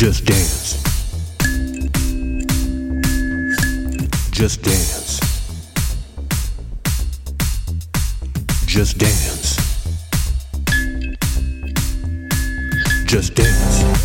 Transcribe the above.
Just dance. Just dance. Just dance. Just dance.